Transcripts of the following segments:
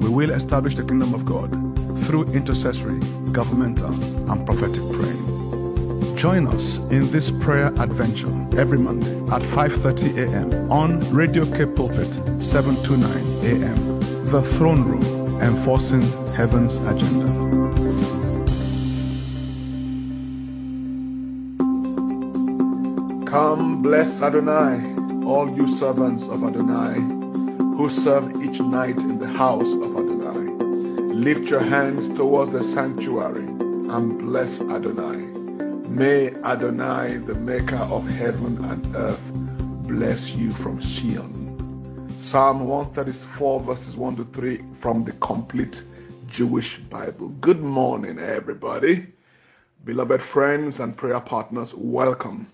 We will establish the kingdom of God through intercessory, governmental, and prophetic praying. Join us in this prayer adventure every Monday at 5:30 a.m. on Radio K Pulpit 729 a.m. The Throne Room, enforcing heaven's agenda. Come, bless Adonai, all you servants of Adonai, who serve each night in the house. Lift your hands towards the sanctuary and bless Adonai. May Adonai, the maker of heaven and earth, bless you from Tziyon. Psalm 134, verses 1 to 3 from the complete Jewish Bible. Good morning, everybody. Beloved friends and prayer partners, welcome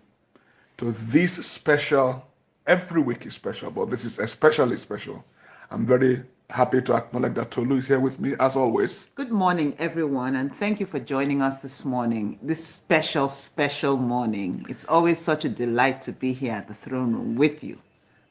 to this special. Every week is special, but this is especially special. I'm very happy to acknowledge that Tolu is here with me as always. Good morning, everyone, and thank you for joining us this morning, this special, special morning. It's always such a delight to be here at the throne room with you.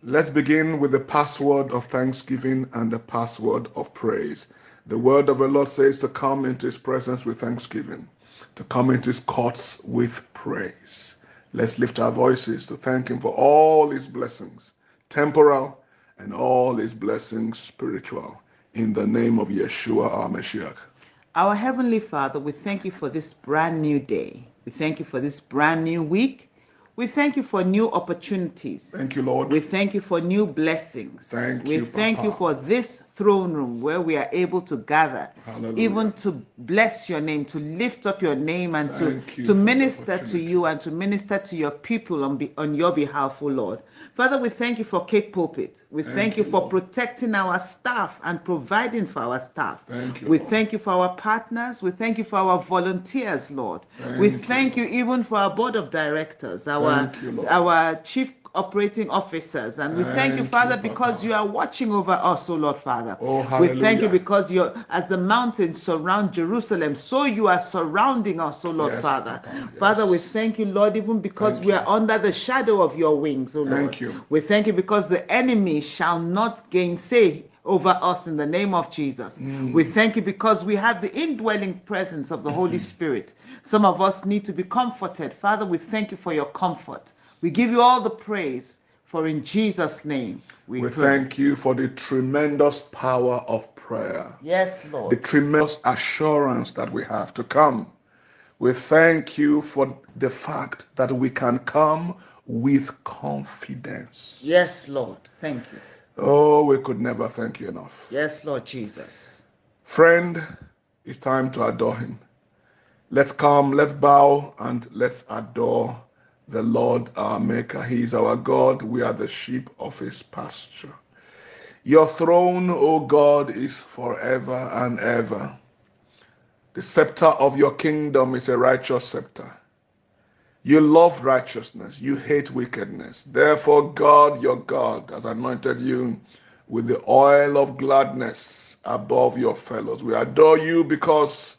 Let's begin with the password of thanksgiving and the password of praise. The word of the Lord says to come into his presence with thanksgiving, to come into his courts with praise. Let's lift our voices to thank him for all his blessings, temporal and all his blessings spiritual. In the name of Yeshua our Mashiach. Our Heavenly Father, we thank you for this brand new day. We thank you for this brand new week. We thank you for new opportunities. Thank you, Lord. We thank you for new blessings. Thank we you, thank you for this throne room where we are able to gather, Hallelujah. even to bless your name, to lift up your name, and to, Thank you to minister to you and to minister to your people on, be, on your behalf, O Lord. Father, we thank you for Cape Pulpit. We thank, you, you, for Lord. protecting our staff and providing for our staff. Thank you, we Lord. thank you for our partners. We thank you for our volunteers, Lord. we Thank you, you even for our board of directors, our you, our chief operating officers, and we thank you, Father, you, because you are watching over us, O Lord, Father. Oh, we thank you because you're as the mountains surround Jerusalem, so you are surrounding us, O Lord, Yes, Father. Yes. Father, we thank you, Lord, even because Thank we you. are under the shadow of your wings, O Lord. Thank you. We thank you because the enemy shall not gainsay over us in the name of Jesus. Mm. We thank you because we have the indwelling presence of the Holy. Spirit. Some of us need to be comforted. Father, we thank you for your comfort. We give you all the praise, for in Jesus' name we, We thank you for the tremendous power of prayer. Yes, Lord. the tremendous assurance that we have to come. We thank you for the fact that we can come with confidence. Yes, Lord. Thank you. Oh, we could never thank you enough. Yes, Lord Jesus. Friend, it's time to adore him. Let's come, let's bow, and let's adore the Lord our Maker. He is our God. We are the sheep of his pasture. Your throne, O God, is forever and ever. The scepter of your kingdom is a righteous scepter. You love righteousness, you hate wickedness. Therefore, God, your God, has anointed you with the oil of gladness above your fellows. We adore you because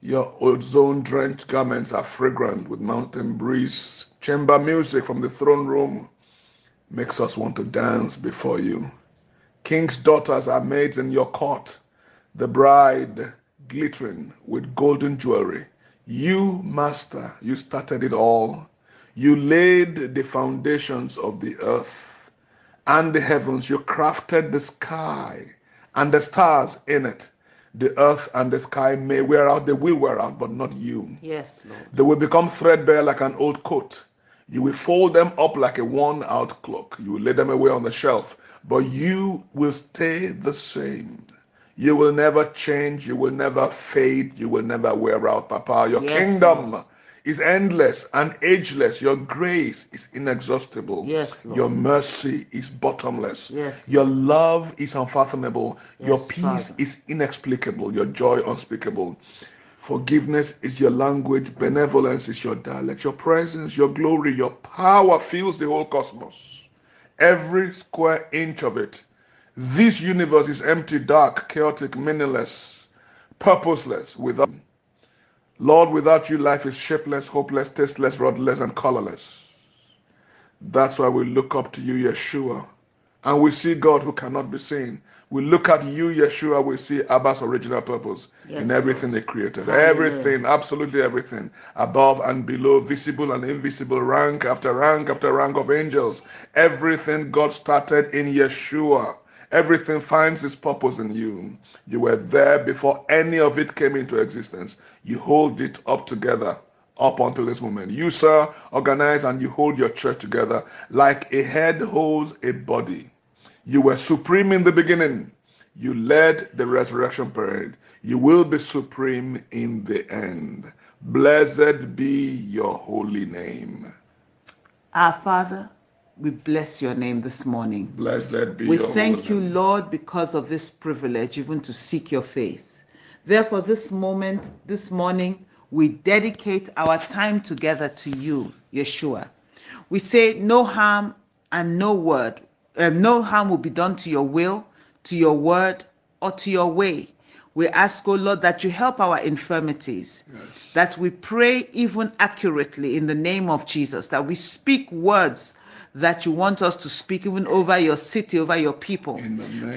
your ozone drenched garments are fragrant with mountain breeze. Chamber music from the throne room makes us want to dance before you. King's daughters are maids in your court, the bride glittering with golden jewelry. You, Master, you started it all. You laid the foundations of the earth and the heavens. You crafted the sky and the stars in it. The earth and the sky may wear out, they will wear out, but not you. Yes, Lord. They will become threadbare like an old coat. You will fold them up like a worn out cloak. You will lay them away on the shelf, but you will stay the same. You will never change. You will never fade. You will never wear out, Papa. Your Yes, kingdom is endless and ageless. Your grace is inexhaustible. Yes, Lord. Your mercy is bottomless. Yes. Your love is unfathomable. Your peace Father. is inexplicable. Your joy unspeakable. Forgiveness is your language. Benevolence is your dialect. Your presence, your glory, your power fills the whole cosmos. Every square inch of it. This universe is empty, dark, chaotic, meaningless, purposeless, without. Lord, without you, life is shapeless, hopeless, tasteless, rudderless, and colorless. That's why we look up to you, Yeshua, and we see God who cannot be seen. We look at you, Yeshua, we see Abba's original purpose Yes, in everything they created. Hallelujah. Everything, absolutely everything, above and below, visible and invisible, rank after rank after rank of angels. Everything God started in Yeshua. Everything finds its purpose in you. You were there before any of it came into existence. You hold it up together up until this moment. You, sir, organize and you hold your church together like a head holds a body. You were supreme in the beginning. You led the resurrection parade. You will be supreme in the end. Blessed be your holy name. Our Father, we bless your name this morning. Blessed be We thank you. Lord, because of this privilege, even to seek your face. Therefore, this moment, this morning, we dedicate our time together to you, Yeshua. We say, no harm and no word, uh, no harm will be done to your will, to your word, or to your way. We ask, O Lord, that you help our infirmities, that we pray even accurately in the name of Jesus, that we speak words that you want us to speak even over your city, over your people.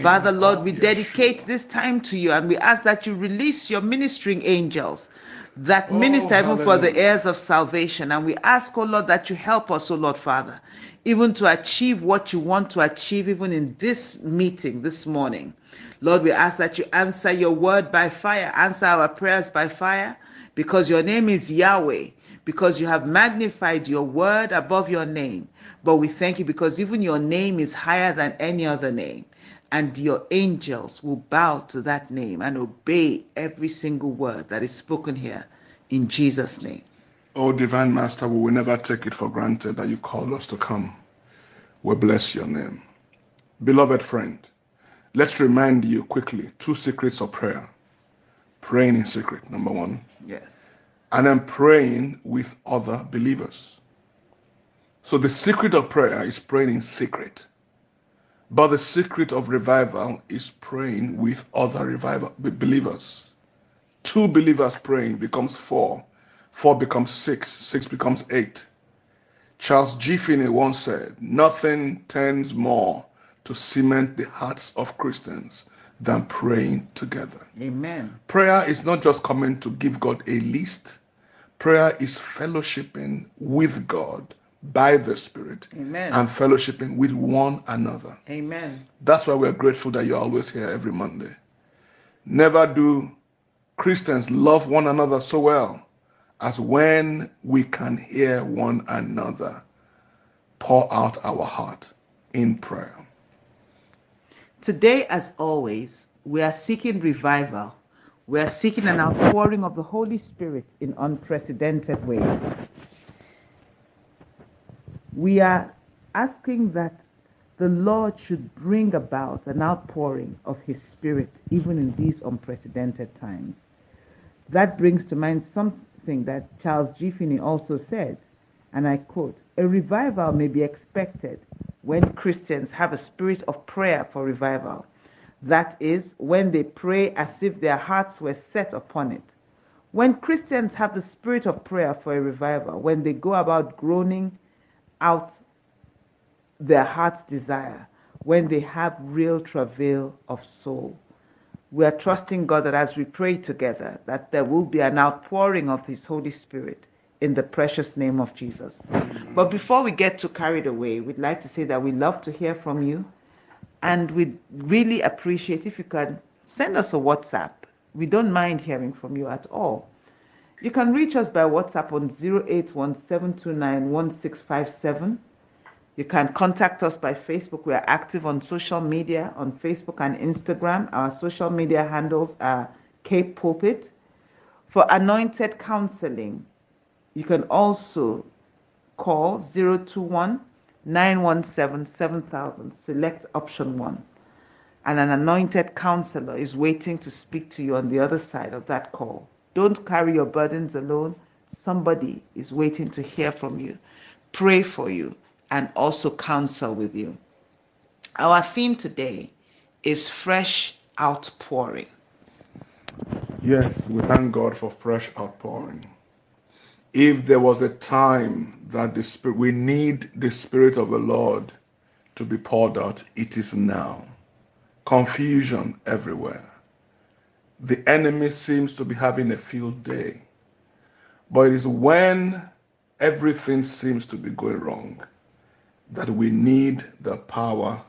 Father, Lord, we Yeshua. dedicate this time to you and we ask that you release your ministering angels that Oh, minister even for the heirs of salvation. And we ask, oh Lord, that you help us, oh Lord, Father, even to achieve what you want to achieve, even in this meeting this morning. Lord, we ask that you answer your word by fire, answer our prayers by fire, because your name is Yahweh, because you have magnified your word above your name. But we thank you because even your name is higher than any other name. And your angels will bow to that name and obey every single word that is spoken here in Jesus' name. Oh, Divine Master, we will never take it for granted that you called us to come. We bless your name. Beloved friend, let's remind you quickly two secrets of prayer. Praying in secret, number one, Yes. And I'm praying with other believers. So the secret of prayer is praying in secret. But the secret of revival is praying with other revival believers. Two believers praying becomes four. Four becomes six. Six becomes eight. Charles G. Finney once said, Nothing tends more to cement the hearts of Christians than praying together. Amen. Prayer is not just coming to give God a list, prayer is fellowshipping with God by the Spirit Amen. and fellowshipping with one another. Amen. That's why we're grateful that you're always here every Monday. Never do Christians love one another so well as when we can hear one another pour out our heart in prayer. Today, as always, we are seeking revival. We are seeking an outpouring of the Holy Spirit in unprecedented ways. We are asking that the Lord should bring about an outpouring of His Spirit even in these unprecedented times. That brings to mind something that Charles G. Finney also said, and I quote A revival may be expected when Christians have a spirit of prayer for revival. That is, when they pray as if their hearts were set upon it. When Christians have the spirit of prayer for a revival, when they go about groaning out their heart's desire, when they have real travail of soul. We are trusting God that as we pray together, that there will be an outpouring of His Holy Spirit in the precious name of Jesus. But before we get too carried away, we'd like to say that we love to hear from you, and we'd really appreciate if you can send us a WhatsApp. We don't mind hearing from you at all. You can reach us by WhatsApp on 081 You can contact us by Facebook. We are active on social media on Facebook and Instagram. Our social media handles are Cape Pulpit. For anointed counseling, You can also call 021 917 7000. Select option 1. And an anointed counselor is waiting to speak to you on the other side of that call. Don't carry your burdens alone. Somebody is waiting to hear from you, pray for you, and also counsel with you. Our theme today is fresh outpouring. Yes, we thank God for fresh outpouring. If there was a time that the spirit we need the spirit of the Lord to be poured out, it is now. Confusion everywhere. The enemy seems to be having a field day. But it is when everything seems to be going wrong that we need the power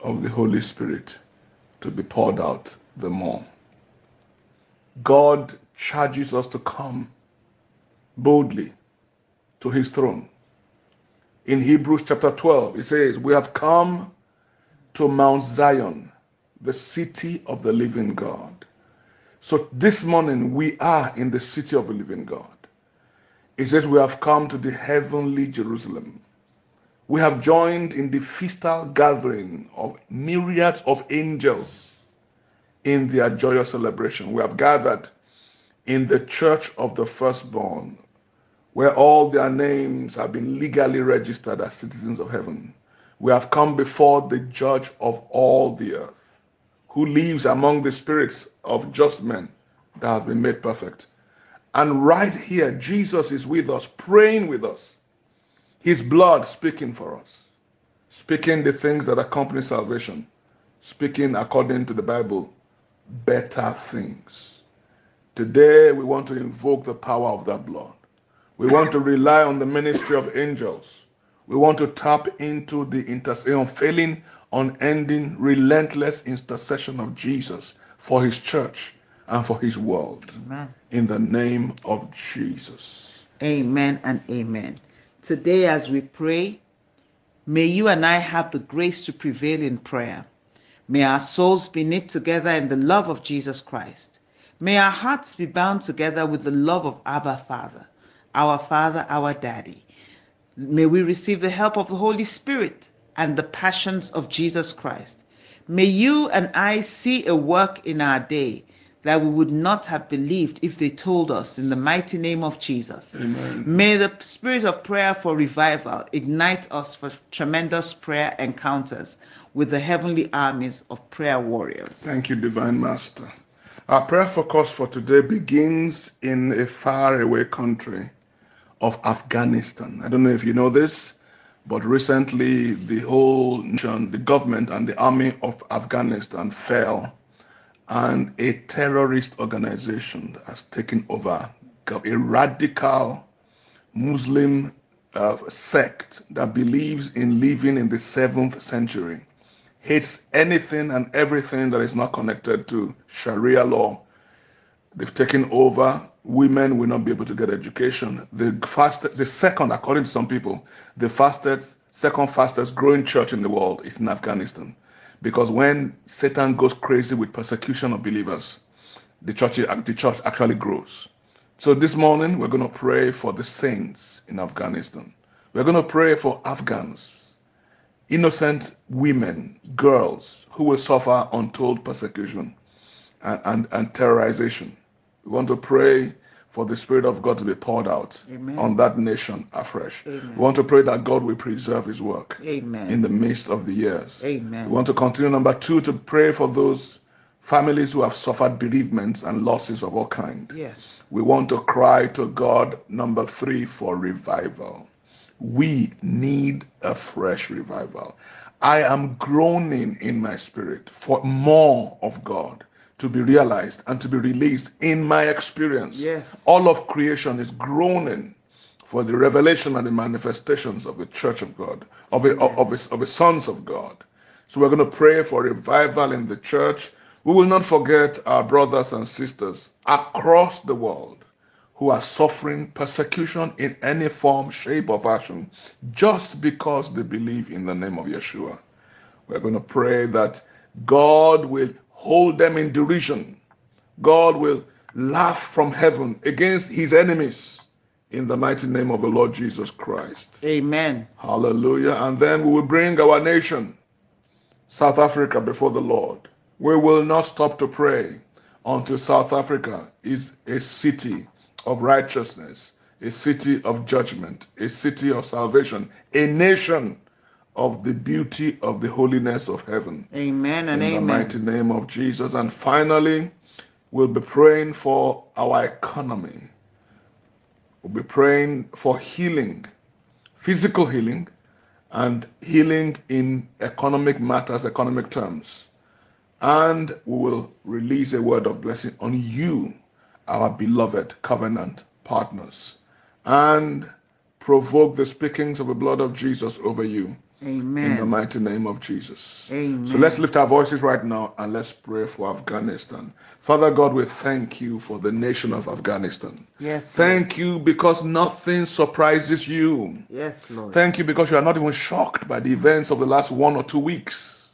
of the Holy Spirit to be poured out the more. God charges us to come boldly to his throne. In Hebrews chapter 12, it says, We have come to Mount Zion, the city of the living God. So this morning, we are in the city of the living God. It says, We have come to the heavenly Jerusalem. We have joined in the festal gathering of myriads of angels in their joyous celebration. We have gathered in the church of the firstborn, where all their names have been legally registered as citizens of heaven. We have come before the judge of all the earth, who lives among the spirits of just men that have been made perfect. And right here, Jesus is with us, praying with us. His blood speaking for us, speaking the things that accompany salvation, speaking according to the Bible, better things. Today, we want to invoke the power of that blood. We want to rely on the ministry of angels. We want to tap into the intercession, unfailing, unending, relentless intercession of Jesus for his church and for his world. Amen. In the name of Jesus. Amen and amen. Today, as we pray, may you and I have the grace to prevail in prayer. May our souls be knit together in the love of Jesus Christ. May our hearts be bound together with the love of Abba Father our Father, our Daddy. May we receive the help of the Holy Spirit and the passions of Jesus Christ. May you and I see a work in our day that we would not have believed if they told us in the mighty name of Jesus. Amen. May the spirit of prayer for revival ignite us for tremendous prayer encounters with the heavenly armies of prayer warriors. Thank you, Divine Master. Our prayer focus for today begins in a faraway country of Afghanistan. I don't know if you know this, but recently the whole nation, the government and the army of Afghanistan fell, and a terrorist organization has taken over a radical Muslim uh, sect that believes in living in the seventh century, hates anything and everything that is not connected to Sharia law. They've taken over women will not be able to get education. The fastest, the second, according to some people, the fastest, second fastest growing church in the world is in Afghanistan. Because when Satan goes crazy with persecution of believers, the church, the church actually grows. So this morning, we're going to pray for the saints in Afghanistan. We're going to pray for Afghans, innocent women, girls who will suffer untold persecution and, and, and terrorization we want to pray for the Spirit of God to be poured out Amen. on that nation afresh. Amen. We want to pray that God will preserve His work Amen. in the midst of the years. Amen. We want to continue, number two, to pray for those families who have suffered bereavements and losses of all kind. Yes. We want to cry to God, number three, for revival. We need a fresh revival. I am groaning in my spirit for more of God to be realized and to be released in my experience. Yes. All of creation is groaning for the revelation and the manifestations of the church of God, of the, of, of the sons of God. So we're going to pray for revival in the church. We will not forget our brothers and sisters across the world who are suffering persecution in any form, shape, or fashion just because they believe in the name of Yeshua. We're going to pray that God will hold them in derision. God will laugh from heaven against his enemies in the mighty name of the Lord Jesus Christ. Amen. Hallelujah. And then we will bring our nation, South Africa, before the Lord. We will not stop to pray until South Africa is a city of righteousness, a city of judgment, a city of salvation, a nation of the beauty of the holiness of heaven. Amen and in amen. In the mighty name of Jesus. And finally, we'll be praying for our economy. We'll be praying for healing, physical healing, and healing in economic matters, economic terms. And we will release a word of blessing on you, our beloved covenant partners, and provoke the speakings of the blood of Jesus over you in the mighty name of Jesus. Amen. So let's lift our voices right now and let's pray for Afghanistan. Father God, we thank you for the nation of Afghanistan. Yes. Thank you because nothing surprises you. Yes, Lord. Thank you because you are not even shocked by the events of the last one or two weeks.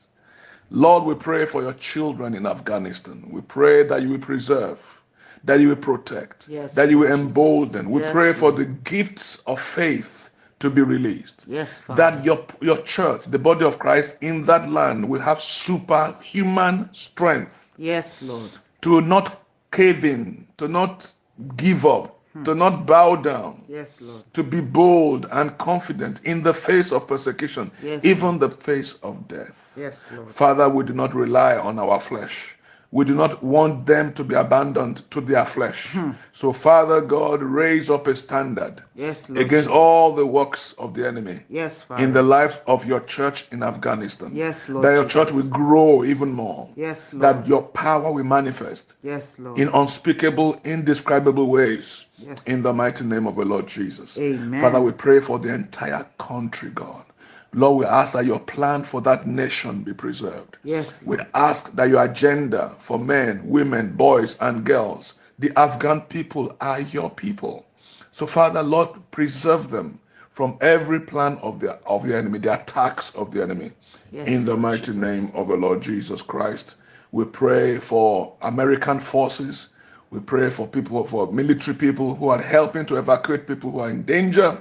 Lord, we pray for your children in Afghanistan. We pray that you will preserve, that you will protect, Yes, that you will Lord embolden. We Yes, pray for the gifts of faith to be released yes, Father. that your your church, the body of Christ in that land, will have superhuman strength yes, Lord. to not cave in, to not give up, hmm. to not bow down, Yes, Lord. to be bold and confident in the face of persecution, Yes, even the face of death. Yes, Lord. Father, we do not rely on our flesh. We do not want them to be abandoned to their flesh. Hmm. So, Father God, raise up a standard Yes, Lord. against all the works of the enemy Yes, Father. in the life of your church in Afghanistan. Yes, Lord That your church will grow even more. Yes, Lord. That your power will manifest yes, Lord. in unspeakable, indescribable ways. Yes. In the mighty name of the Lord Jesus. Amen. Father, we pray for the entire country, God. Lord, we ask that your plan for that nation be preserved. yes, We ask that your agenda for men, women, boys, and girls, the Afghan people are your people. So, Father, Lord, preserve them from every plan of the of the enemy, the attacks of the enemy. Yes, In the Lord mighty Jesus. name of the Lord Jesus Christ, we pray for American forces. We pray for people, for military people who are helping to evacuate people who are in danger.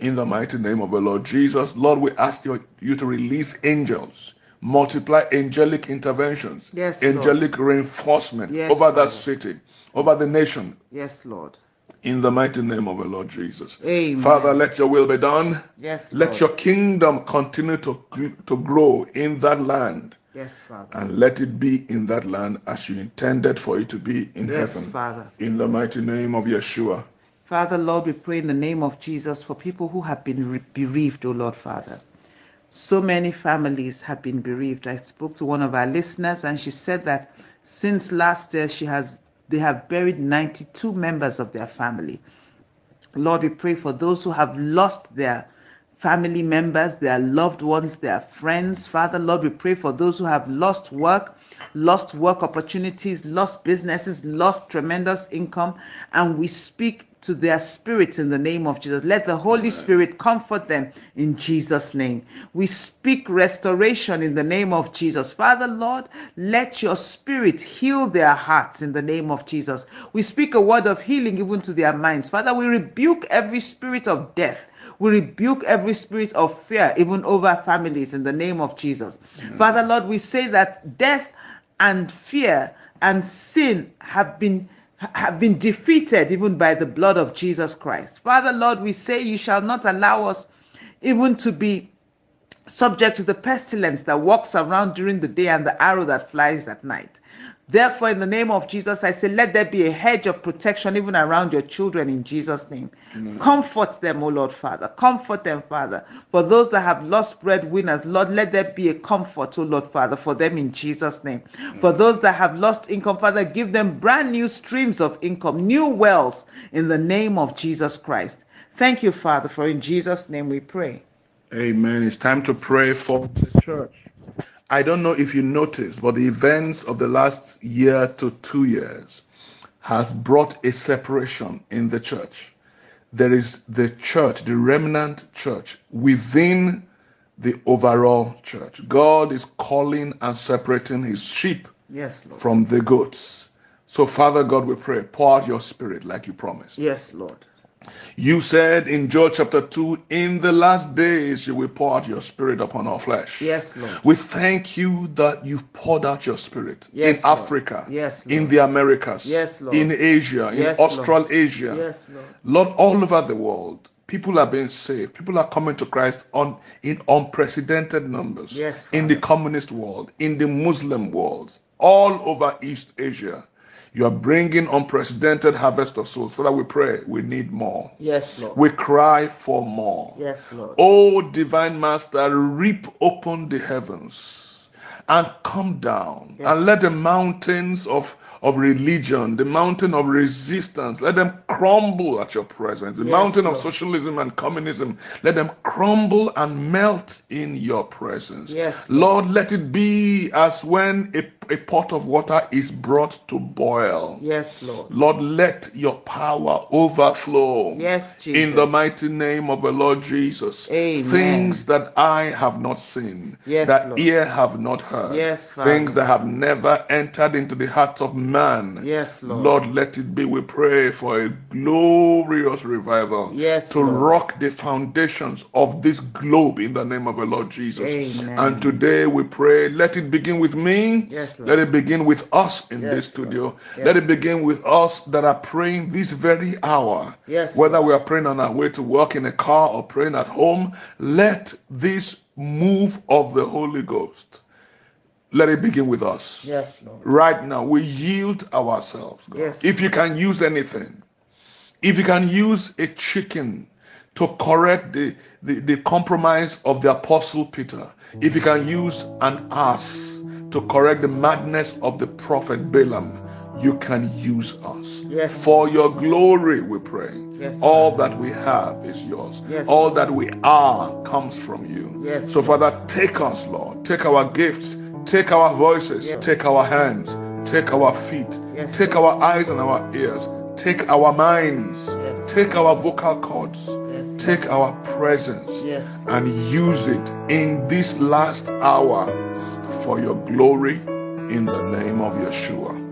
In the mighty name of the Lord Jesus, Lord, we ask you, you to release angels, multiply angelic interventions, Yes, Lord. angelic reinforcement Yes, over that city, over the nation, Yes, Lord. in the mighty name of the Lord Jesus. Amen. Father, let your will be done. Yes, Let Lord. your kingdom continue to, to grow in that land. Yes, Father. And let it be in that land as you intended for it to be in heaven. Yes, heaven. Father. In the mighty name of Yeshua. Father, Lord, we pray in the name of Jesus for people who have been re- bereaved, O Lord, Father. So many families have been bereaved. I spoke to one of our listeners and she said that since last year she has they have buried 92 members of their family. Lord, we pray for those who have lost their family members, their loved ones, their friends. Father, Lord, we pray for those who have lost work, lost work opportunities, lost businesses, lost tremendous income, and we speak to their spirits in the name of Jesus. Let the Holy Spirit comfort them in Jesus' name. We speak restoration in the name of Jesus. Father, Lord, let your spirit heal their hearts in the name of Jesus. We speak a word of healing even to their minds. Father, we rebuke every spirit of death. We rebuke every spirit of fear, even over families, in the name of Jesus. Father, Lord, we say that death and fear and sin have been have been defeated even by the blood of Jesus Christ. Father, Lord, we say you shall not allow us even to be subject to the pestilence that walks around during the day and the arrow that flies at night. Therefore, in the name of Jesus, I say, let there be a hedge of protection even around your children in Jesus' name. Comfort them, O Lord Father. Comfort them, Father. For those that have lost breadwinners, Lord, let there be a comfort, O Lord Father, for them in Jesus' name. For those that have lost income, Father, give them brand new streams of income, new wells in the name of Jesus Christ. Thank you, Father, for in Jesus' name we pray. Amen. It's time to pray for the church. I don't know if you noticed, but the events of the last year to two years has brought a separation in the church. There is the church, the remnant church within the overall church. God is calling and separating his sheep Yes, Lord. from the goats. So, Father God, we pray, pour out your spirit like you promised. Yes, Lord. You said in Joel chapter 2, in the last days you will pour out your spirit upon our flesh. Yes, Lord. We thank you that you've poured out your spirit Yes, in Lord. Africa, Yes, in the Americas, Yes, Lord. in Asia, in Yes, Lord. Australasia. Yes, Lord. Lord, all over the world, people are being saved. People are coming to Christ on in unprecedented numbers. Yes, in the communist world, in the Muslim world, all over East Asia. You are bringing unprecedented harvest of souls. Father, we pray we need more. Yes, Lord. We cry for more. Yes, Lord. O divine master, rip open the heavens and come down Yes. and let the mountains of, of religion, the mountain of resistance, let them crumble at your presence. The Yes, mountain of socialism and communism, let them crumble and melt in your presence. Yes, Lord, let it be as when a, a pot of water is brought to boil. Yes, Lord. Lord, let your power overflow. Yes, Jesus. In the mighty name of the Lord Jesus. Amen. Things that I have not seen, Yes, that Lord. ear have not heard. Yes, Father. Things that have never entered into the heart of man. Yes, Lord. Lord, let it be. We pray for a glorious revival. Yes, To Lord. rock the foundations of this globe in the name of the Lord Jesus. Amen. And today we pray, let it begin with me. Yes, Lord. Let it begin with us in Yes, this studio. Yes. Let it begin with us that are praying this very hour. Yes, Whether we are praying on our way to work in a car or praying at home, let this move of the Holy Ghost, let it begin with us. Yes, Lord. Right now, we yield ourselves. God. Yes. If you can use anything, if you can use a chicken to correct the, the, the compromise of the apostle Peter, if you can use an ass to correct the madness of the prophet Balaam, you can use us. Yes. For your glory, we pray. Yes, All that we have is yours. Yes, All that we are comes from you. Yes, So, Father, take us, Lord. Take our gifts. Take our voices. Yes. Take our hands. Take our feet. Yes, Take our eyes and our ears. Take our minds. Yes. Take our vocal cords. Take our presence and use it in this last hour for your glory in the name of Yeshua.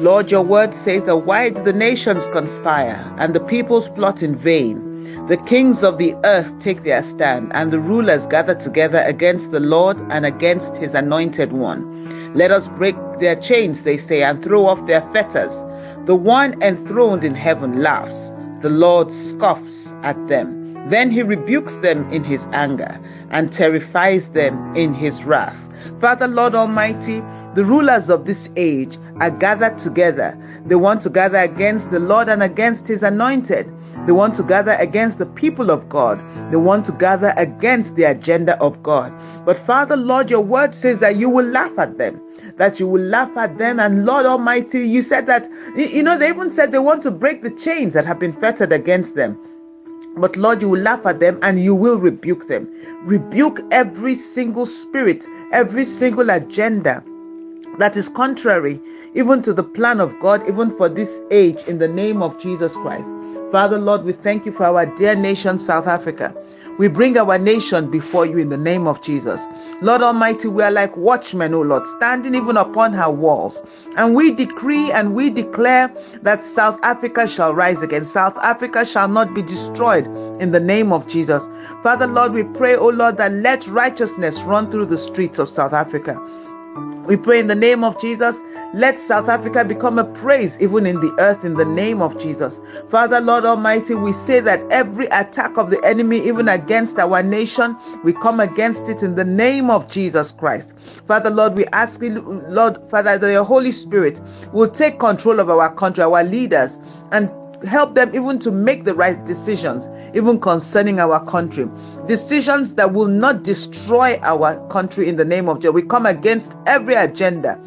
Lord, your word says that why do the nations conspire and the peoples plot in vain? The kings of the earth take their stand, and the rulers gather together against the Lord and against his anointed one. Let us break their chains, they say, and throw off their fetters. The one enthroned in heaven laughs, the Lord scoffs at them. Then he rebukes them in his anger and terrifies them in his wrath. Father, Lord Almighty, the rulers of this age are gathered together. They want to gather against the Lord and against his anointed. They want to gather against the people of God. They want to gather against the agenda of God. But Father, Lord, your word says that you will laugh at them. That you will laugh at them. And Lord Almighty, you said that, you know, they even said they want to break the chains that have been fettered against them. But Lord, you will laugh at them and you will rebuke them. Rebuke every single spirit, every single agenda that is contrary even to the plan of God, even for this age, in the name of Jesus Christ. Father, Lord, we thank you for our dear nation, South Africa. We bring our nation before you in the name of Jesus. Lord Almighty, we are like watchmen, O Lord, standing even upon her walls. And we decree and we declare that South Africa shall rise again. South Africa shall not be destroyed in the name of Jesus. Father, Lord, we pray, O Lord, that let righteousness run through the streets of South Africa. We pray in the name of Jesus. Let South Africa become a praise even in the earth in the name of Jesus. Father, Lord Almighty, we say that every attack of the enemy, even against our nation, we come against it in the name of Jesus Christ. Father, Lord, we ask you, Lord, Father, that your Holy Spirit will take control of our country, our leaders, and help them even to make the right decisions, even concerning our country. Decisions that will not destroy our country in the name of Jesus. We come against every agenda,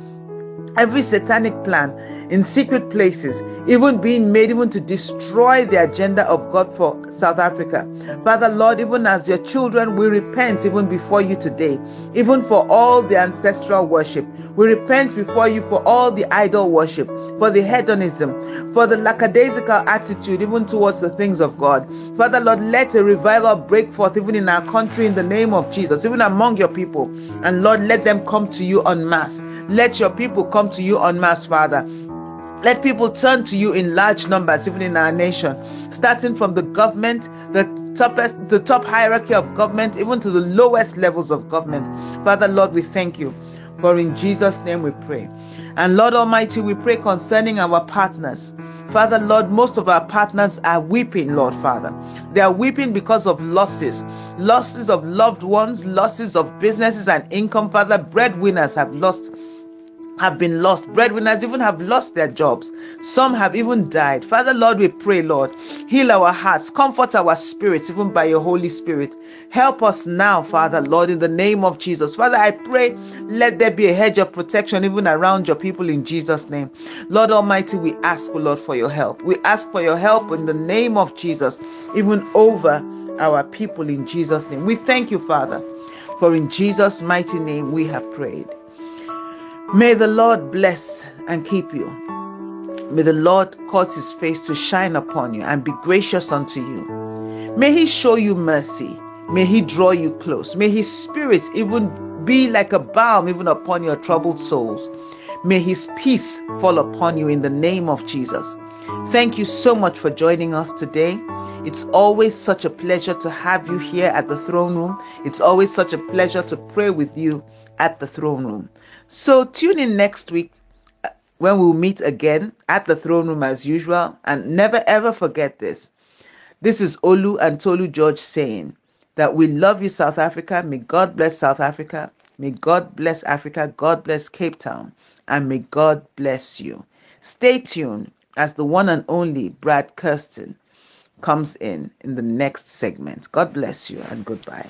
every satanic plan in secret places, even being made even to destroy the agenda of God for South Africa. Father, Lord, even as your children, we repent even before you today, even for all the ancestral worship. We repent before you for all the idol worship, for the hedonism, for the lackadaisical attitude, even towards the things of God. Father, Lord, let a revival break forth even in our country in the name of Jesus, even among your people. And Lord, let them come to you en masse. Let your people come to you en masse, Father. Let people turn to you in large numbers, even in our nation, starting from the government, the toughest, the top hierarchy of government, even to the lowest levels of government. Father, Lord, we thank you. For in Jesus' name we pray. And Lord Almighty, we pray concerning our partners. Father, Lord, most of our partners are weeping, Lord Father. They are weeping because of losses, losses of loved ones, losses of businesses and income. Father, breadwinners have lost have been lost. Breadwinners even have lost their jobs. Some have even died. Father, Lord, we pray, Lord, heal our hearts, comfort our spirits, even by your Holy Spirit. Help us now, Father, Lord, in the name of Jesus. Father, I pray, let there be a hedge of protection even around your people in Jesus' name. Lord Almighty, we ask, oh Lord, for your help. We ask for your help in the name of Jesus, even over our people in Jesus' name. We thank you, Father, for in Jesus' mighty name we have prayed. May the Lord bless and keep you. May the Lord cause his face to shine upon you and be gracious unto you. May he show you mercy. May he draw you close. May his spirit even be like a balm even upon your troubled souls. May his peace fall upon you in the name of Jesus. Thank you so much for joining us today. It's always such a pleasure to have you here at the throne room. It's always such a pleasure to pray with you at the throne room. So tune in next week uh, when we'll meet again at the throne room as usual. And never ever forget this. This is Olu and Tolu George saying that we love you, South Africa. May God bless South Africa. May God bless Africa. God bless Cape Town. And may God bless you. Stay tuned as the one and only Brad Kirsten comes in in the next segment. God bless you and goodbye.